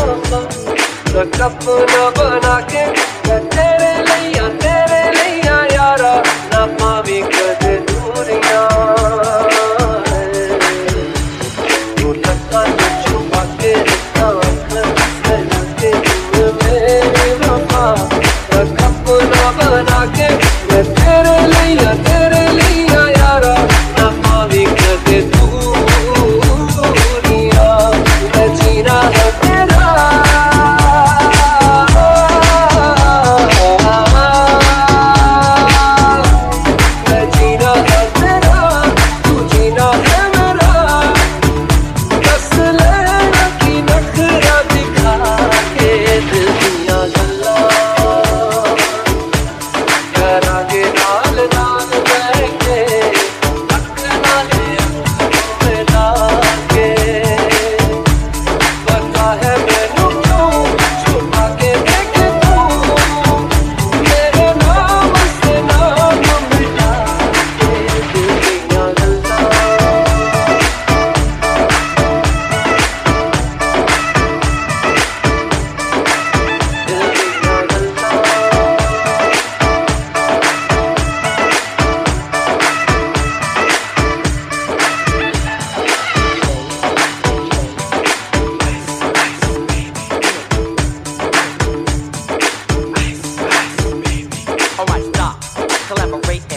तो कपना के तेरे तेरे लिया यारा, ना पावी कद तो के मेरी रफा तो बना के तेरे लिया, तेरे collaborate.